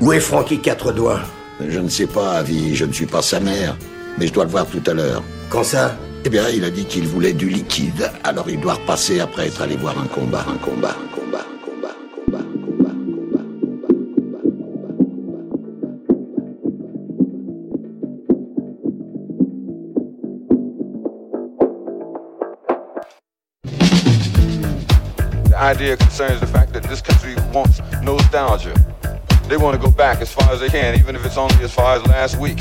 Où est Francky Quatre Doigts? Je ne sais pas, Avi, je ne suis pas sa mère. Mais je dois le voir tout à l'heure. Quand ça? Eh bien, il a dit qu'il voulait du liquide. Alors il doit repasser après être allé voir un combat, un combat, un combat, idea concerns the fact that this country wants nostalgia. They want to go back as far as they can, even if it's only as far as last week.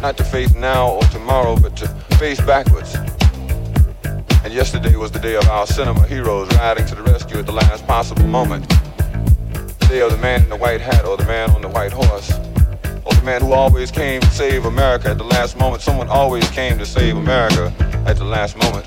Not to face now or tomorrow, but to face backwards. And yesterday was the day of our cinema heroes riding to the rescue at the last possible moment. The day of the man in the white hat or the man on the white horse. Or the man who always came to save America at the last moment. Someone always came to save America at the last moment.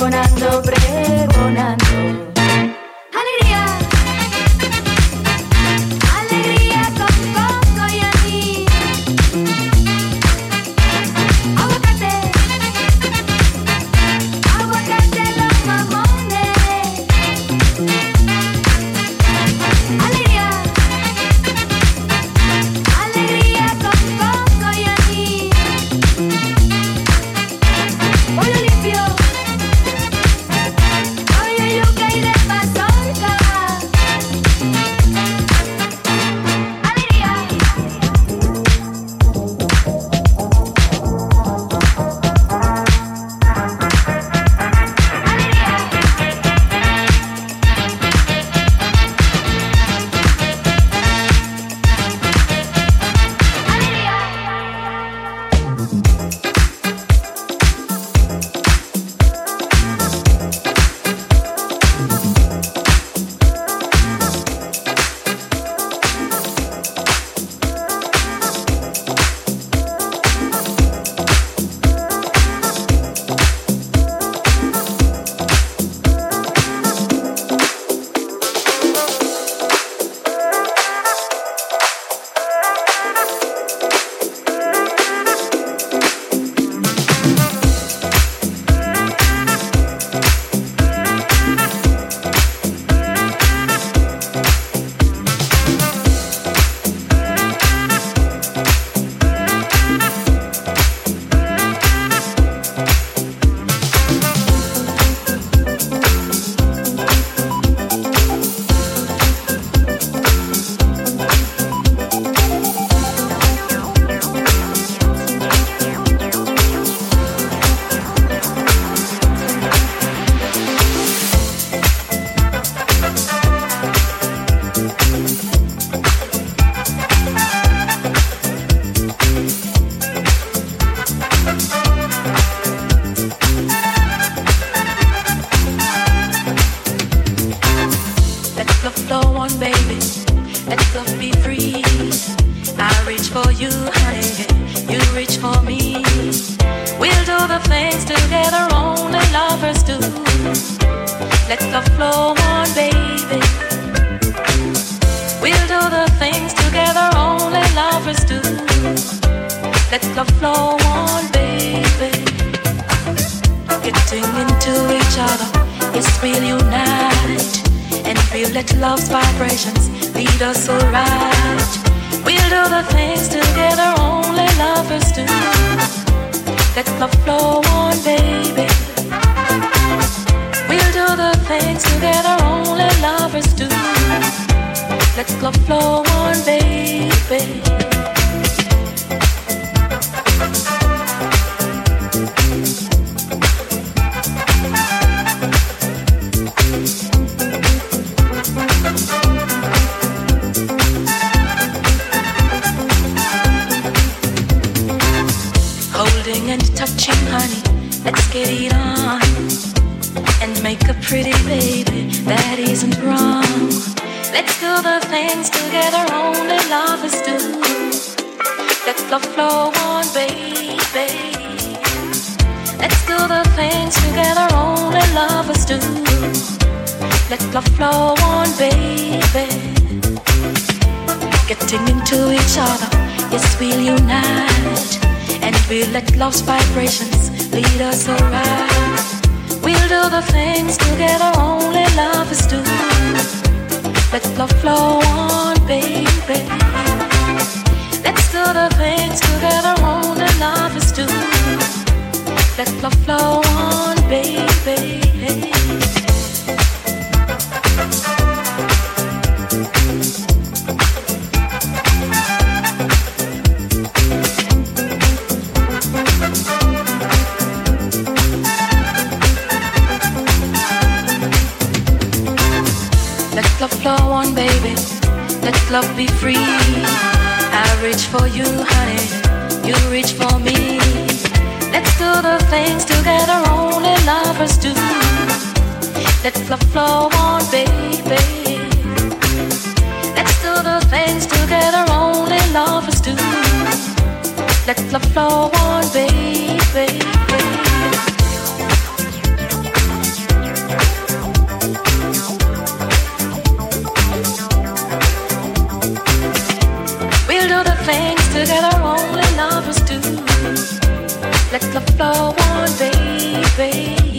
pregonando pregonando Let the flow on, baby. We'll do the things together only lovers do. Let the flow on, baby. Getting into each other, yes, we'll unite. And feel that love's vibrations lead us alright. We'll do the things together only lovers do. Let the flow on, baby the things together only lovers do. Let's go flow on, baby. love flow on, baby. Let's do the things together only lovers do. Let love flow on, baby. Getting into each other, yes, we'll unite. And we'll let love's vibrations lead us around. We'll do the things together only lovers do. Let love flow on, baby. Let's do the things together own the love is due. Let love flow on, baby. Let love flow on, baby. Let love be free reach for you, honey. You reach for me. Let's do the things together only lovers do. Let love flow on, baby. Let's do the things together only lovers do. Let love flow on, baby. Let love flow on, baby.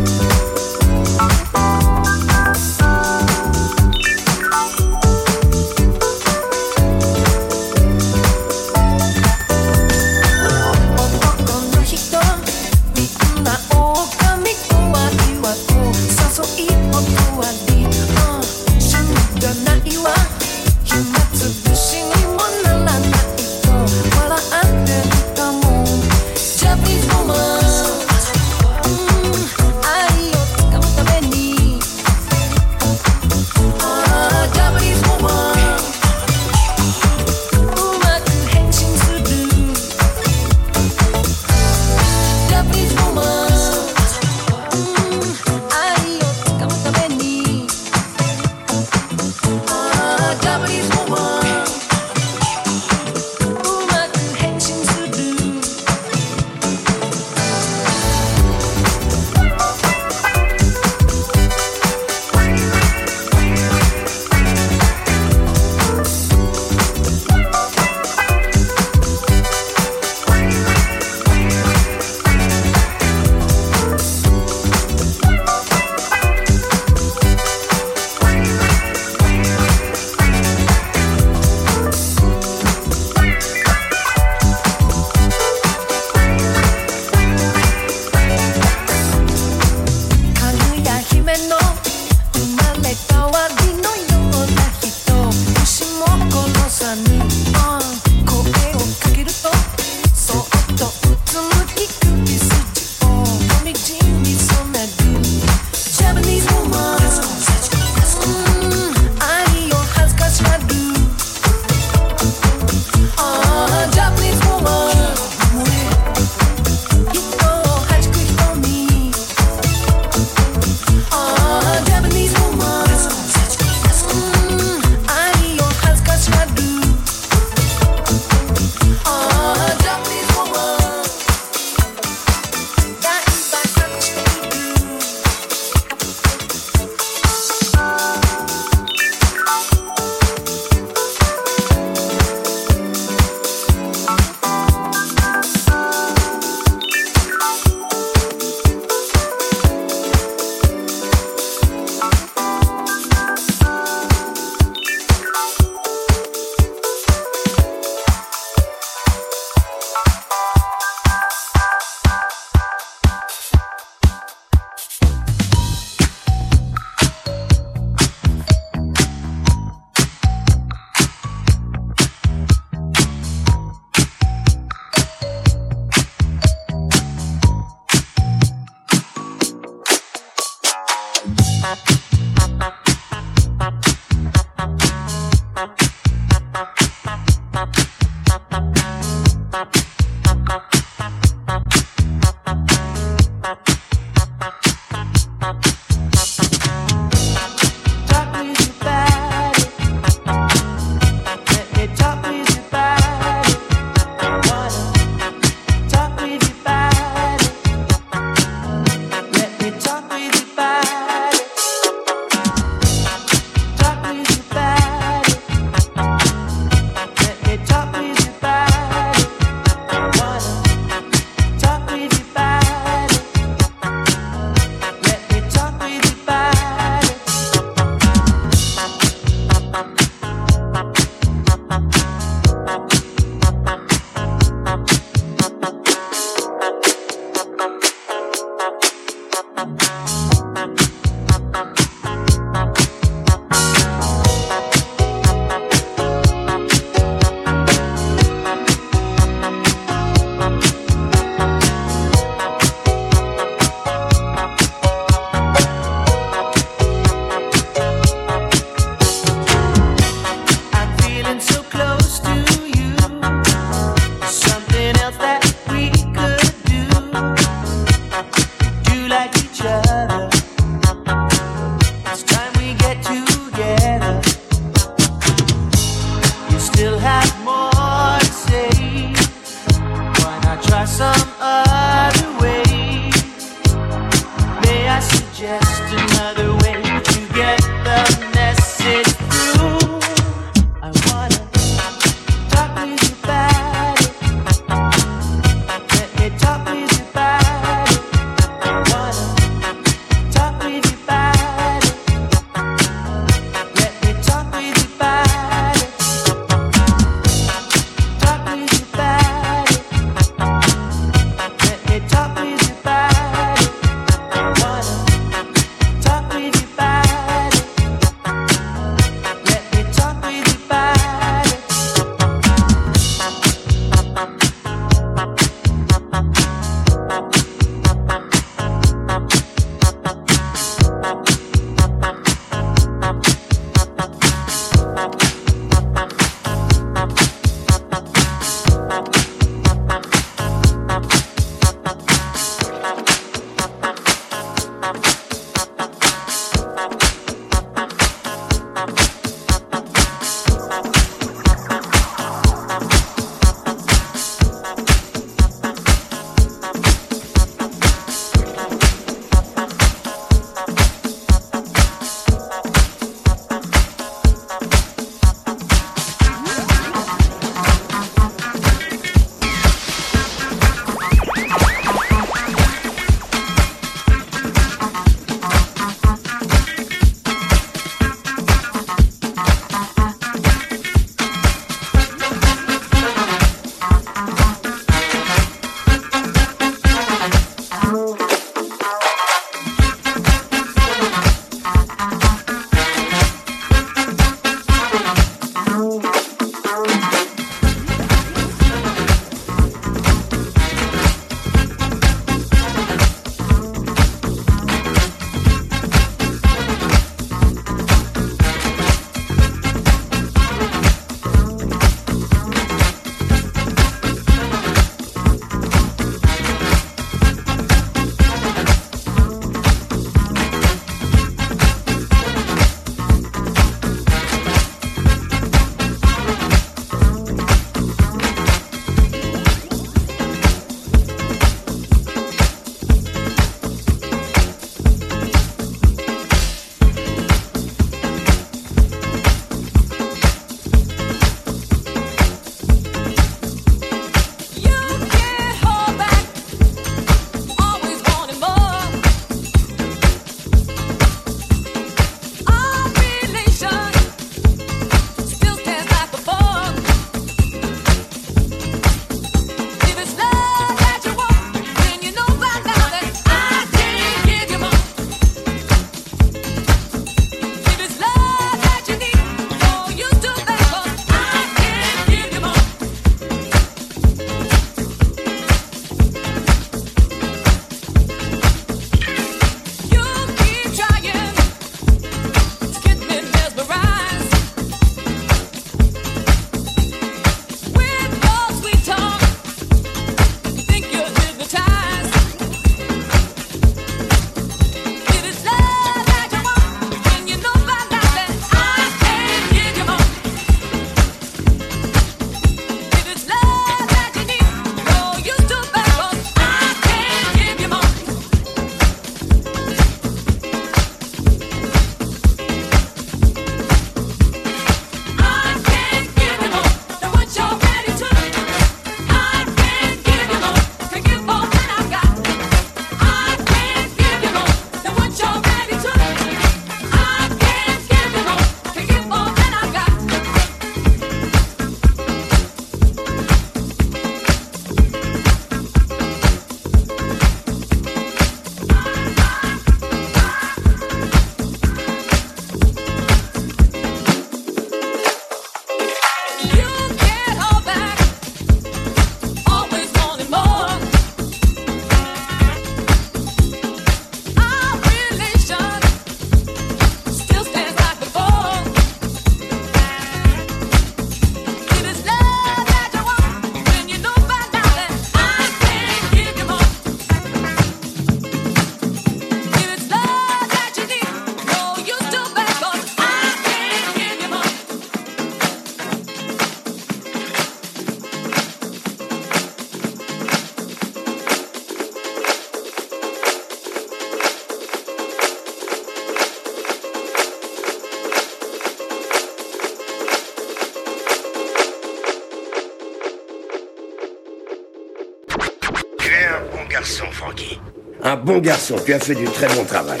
Bon garçon, tu as fait du très bon travail.